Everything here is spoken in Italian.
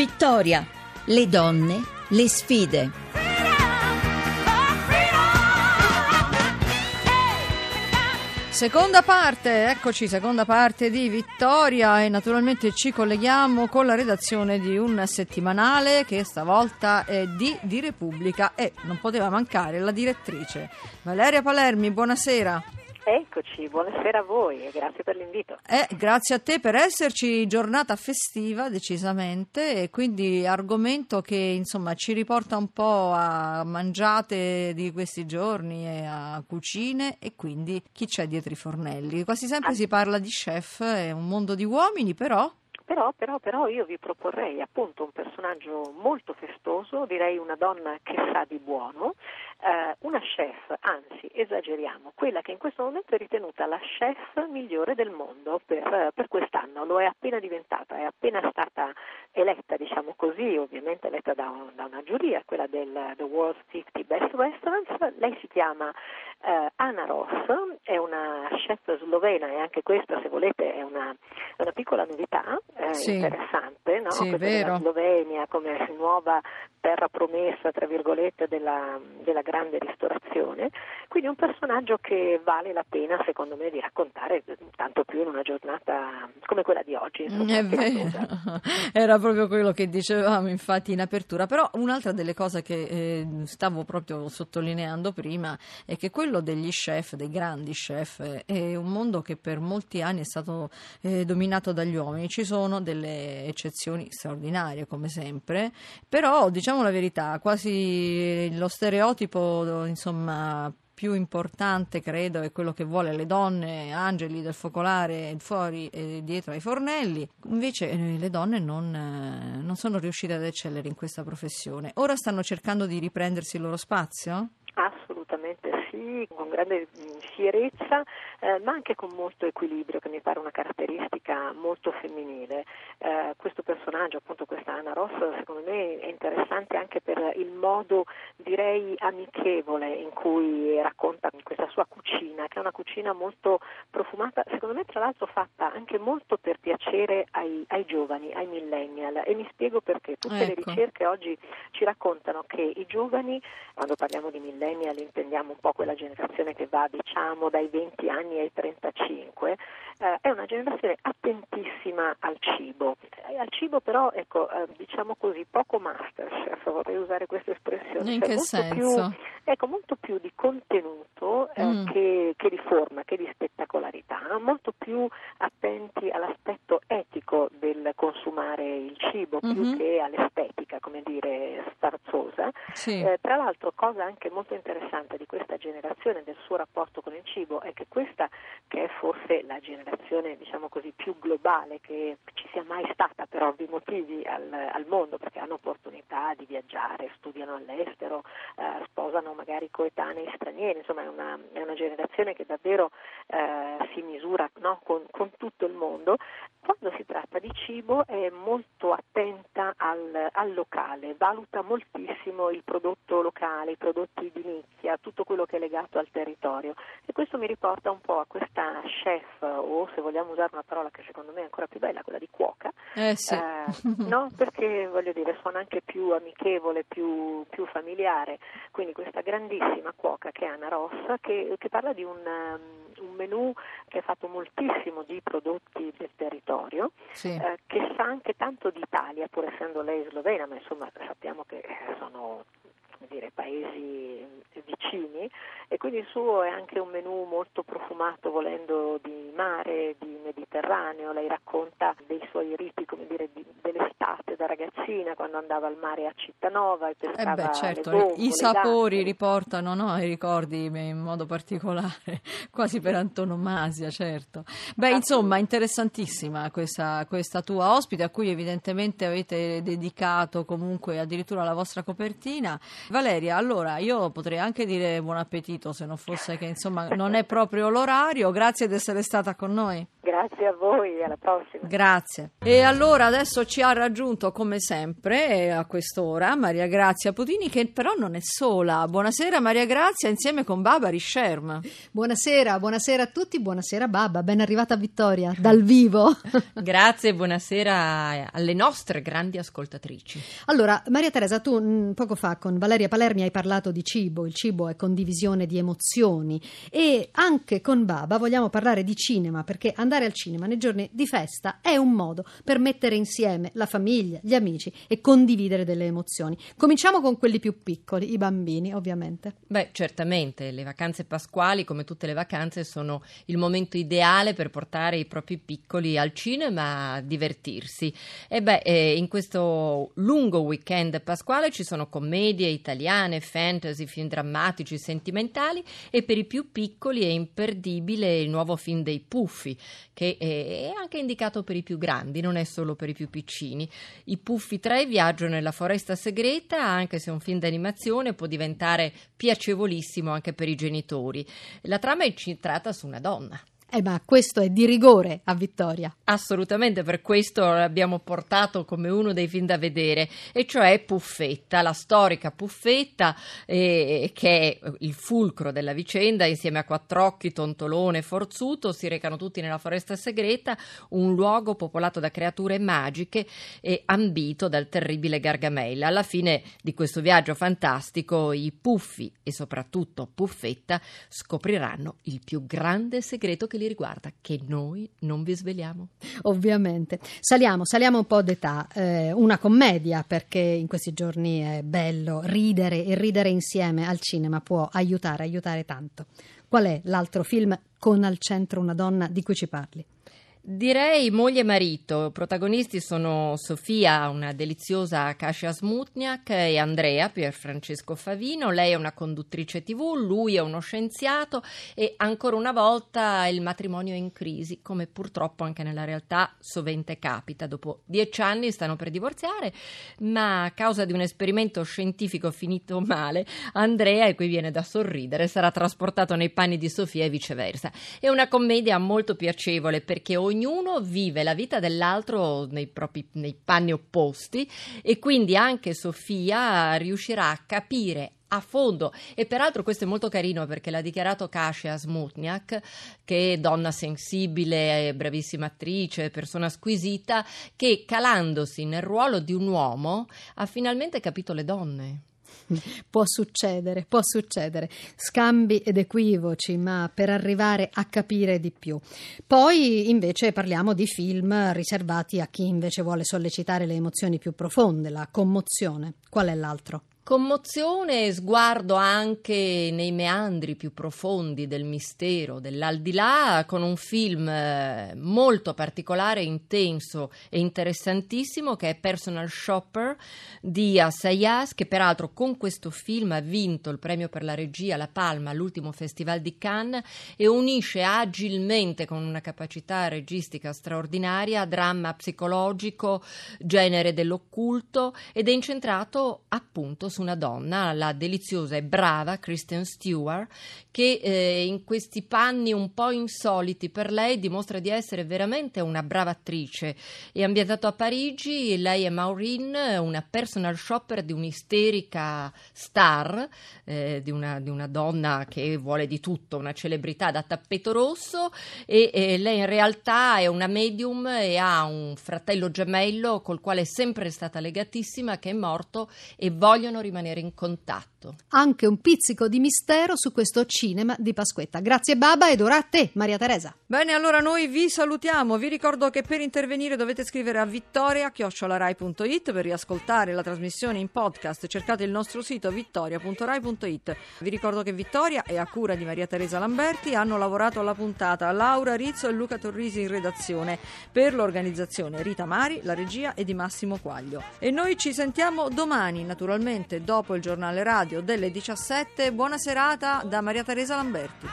Vittoria, le donne, le sfide. Seconda parte, eccoci, seconda parte di Vittoria e naturalmente ci colleghiamo con la redazione di un settimanale che stavolta è di, di Repubblica e non poteva mancare la direttrice Valeria Palermi, buonasera. Eccoci, buonasera a voi e grazie per l'invito. Eh, grazie a te per esserci, giornata festiva decisamente e quindi argomento che insomma ci riporta un po' a mangiate di questi giorni e a cucine e quindi chi c'è dietro i fornelli. Quasi sempre ah. si parla di chef, è un mondo di uomini però... Però, però, però io vi proporrei appunto un personaggio molto festoso, direi una donna che sa di buono, eh, una chef, anzi esageriamo, quella che in questo momento è ritenuta la chef migliore del mondo per, per quest'anno, lo è appena diventata, è appena stata eletta, diciamo così, ovviamente eletta da, un, da una giuria, quella del The World's 50 Best Restaurants, lei si chiama eh, Anna Ross, è una chef slovena e anche questa se volete è una, una piccola novità eh, sì. interessante, no? Sì, vero. Slovenia come nuova terra promessa, tra virgolette, della, della grande ristorazione, quindi un personaggio che vale la pena secondo me di raccontare, tanto più in una giornata come quella di oggi. Insomma, È vero, era proprio quello che dicevamo infatti in apertura, però un'altra delle cose che eh, stavo proprio sottolineando prima è che quello degli chef, dei grandi chef, è un mondo che per molti anni è stato eh, dominato dagli uomini, ci sono delle eccezioni straordinarie come sempre, però diciamo la verità, quasi lo stereotipo insomma più importante credo è quello che vuole le donne, angeli del focolare fuori e dietro ai fornelli, invece eh, le donne non, eh, non sono riuscite ad eccellere in questa professione. Ora stanno cercando di riprendersi il loro spazio? Assolutamente sì, con grande fierezza, eh, ma anche con molto equilibrio, che mi pare una caratteristica molto femminile. Eh, questo personaggio, appunto questa Anna Ross, secondo me è interessante anche per il modo, direi, amichevole in cui racconta questa sua cucina, che è una cucina molto profumata, secondo me tra l'altro fatta anche molto per piacere ai, ai giovani, ai millennial. E mi spiego perché. Tutte ecco. le ricerche oggi ci raccontano che i giovani, quando parliamo di millennial intendiamo un po' quella generazione che va diciamo dai 20 anni ai 35, eh, è una generazione attentissima al cibo. E al cibo però, ecco, eh, diciamo così, poco masterchef, vorrei usare questa espressione. In cioè, che senso? Più, ecco, molto più di contenuto eh, mm. che, che, di forma, che di spettacolarità, molto più attenti all'aspetto etico del consumare il cibo, mm-hmm. più che all'estetica, come dire, sfarzosa. Sì. Eh, tra l'altro, cosa anche molto interessante di questa generazione, del suo rapporto con il cibo, è che questa, che è forse la generazione diciamo così, più globale che ci sia mai stata per ovvi motivi al, al mondo, perché hanno opportunità di viaggiare, studiano all'estero, eh, sposano magari coetanei stranieri, insomma è una, è una generazione che davvero eh, si misura no, con, con tutto il mondo, quando si tratta di cibo è molto attenta al, al, locale, valuta moltissimo il prodotto locale, i prodotti di nicchia, tutto quello che è legato al territorio e questo mi riporta un po' a questa chef o se vogliamo usare una parola che secondo me è ancora più bella, quella di cuoca, eh sì. eh, no? perché voglio dire suona anche più amichevole, più, più, familiare, quindi questa grandissima cuoca che è Anna Rossa che, che parla di un, um, un menù che è fatto moltissimo di prodotti del territorio, sì. eh, che sa anche tanto d'Italia, pur essendo lei slovena, ma insomma sappiamo che sono dire, paesi vicini e quindi il suo è anche un menù molto profumato volendo di mare, di Mediterraneo, lei racconta dei suoi riti come dire di, dell'estate da ragazzina quando andava al mare a Cittanova e pescava eh beh, certo, bombole, i sapori riportano no, i ricordi in modo particolare, quasi per antonomasia, certo. Beh, insomma, interessantissima questa, questa tua ospite a cui evidentemente avete dedicato comunque addirittura la vostra copertina Valeria, allora io potrei anche dire buon appetito se non fosse che insomma non è proprio l'orario. Grazie di essere stata con noi. Grazie a voi, alla prossima. Grazie. E allora adesso ci ha raggiunto come sempre a quest'ora Maria Grazia Putini che però non è sola. Buonasera Maria Grazia insieme con Barbara Sherm. Buonasera, buonasera a tutti, buonasera Babba, ben arrivata Vittoria dal vivo. Grazie buonasera alle nostre grandi ascoltatrici. Allora, Maria Teresa, tu mh, poco fa con Valeria Palermi hai parlato di cibo, il cibo è condivisione di emozioni e anche con Baba vogliamo parlare di cinema perché andare al cinema nei giorni di festa è un modo per mettere insieme la famiglia, gli amici e condividere delle emozioni. Cominciamo con quelli più piccoli, i bambini ovviamente. Beh, certamente, le vacanze pasquali, come tutte le vacanze, sono il momento ideale per portare i propri piccoli al cinema a divertirsi. E beh, eh, in questo lungo weekend pasquale ci sono commedie italiane, fantasy, film drammatici, sentimentali e per i più piccoli è imperdibile il nuovo film dei Puffi, che è anche indicato per i più grandi, non è solo per i più piccini. I Puffi 3 viaggiano nella foresta segreta, anche se un film d'animazione può diventare piacevolissimo anche per i genitori. La trama è incentrata su una donna. Eh ma questo è di rigore a Vittoria. Assolutamente, per questo l'abbiamo portato come uno dei film da vedere, e cioè Puffetta, la storica Puffetta, eh, che è il fulcro della vicenda, insieme a Quattrocchi, Tontolone Forzuto, si recano tutti nella foresta segreta, un luogo popolato da creature magiche e ambito dal terribile Gargamella. Alla fine di questo viaggio fantastico, i Puffi e soprattutto Puffetta scopriranno il più grande segreto che li riguarda, che noi non vi sveliamo. Ovviamente. Saliamo, saliamo un po' d'età. Eh, una commedia, perché in questi giorni è bello ridere e ridere insieme al cinema può aiutare, aiutare tanto. Qual è l'altro film con al centro una donna di cui ci parli? Direi moglie e marito. Protagonisti sono Sofia, una deliziosa Kasia Smutniak, e Andrea, Pier Francesco Favino. Lei è una conduttrice TV, lui è uno scienziato e ancora una volta il matrimonio è in crisi, come purtroppo anche nella realtà sovente capita. Dopo dieci anni stanno per divorziare, ma a causa di un esperimento scientifico finito male, Andrea, e qui viene da sorridere, sarà trasportato nei panni di Sofia e viceversa. È una commedia molto piacevole perché ognuno vive la vita dell'altro nei propri nei panni opposti e quindi anche Sofia riuscirà a capire a fondo e peraltro questo è molto carino perché l'ha dichiarato Kasia Smutniak che è donna sensibile, bravissima attrice, persona squisita che calandosi nel ruolo di un uomo ha finalmente capito le donne. Può succedere, può succedere. Scambi ed equivoci, ma per arrivare a capire di più. Poi invece parliamo di film riservati a chi invece vuole sollecitare le emozioni più profonde, la commozione. Qual è l'altro? Commozione e sguardo anche nei meandri più profondi del mistero dell'aldilà con un film eh, molto particolare, intenso e interessantissimo che è Personal Shopper di Assayas che peraltro con questo film ha vinto il premio per la regia La Palma all'ultimo festival di Cannes e unisce agilmente con una capacità registica straordinaria dramma psicologico, genere dell'occulto ed è incentrato appunto su una donna, la deliziosa e brava Kristen Stewart, che eh, in questi panni un po' insoliti per lei dimostra di essere veramente una brava attrice. È ambientato a Parigi, lei è Maureen, una personal shopper di un'isterica star, eh, di, una, di, una, donna che vuole di tutto, una celebrità da tappeto rosso e, e lei in realtà è una medium e ha un fratello gemello col quale è sempre stata legatissima che è morto e vogliono rimanere in contatto. Anche un pizzico di mistero su questo cinema di Pasquetta. Grazie Baba ed ora a te, Maria Teresa. Bene, allora noi vi salutiamo. Vi ricordo che per intervenire dovete scrivere a vittoria.rai.it per riascoltare la trasmissione in podcast. Cercate il nostro sito vittoria.rai.it. Vi ricordo che Vittoria è a cura di Maria Teresa Lamberti. Hanno lavorato alla puntata Laura Rizzo e Luca Torrisi in redazione. Per l'organizzazione Rita Mari, la regia è di Massimo Quaglio. E noi ci sentiamo domani, naturalmente, dopo il giornale radio delle 17. Buona serata da Maria Teresa Lamberti.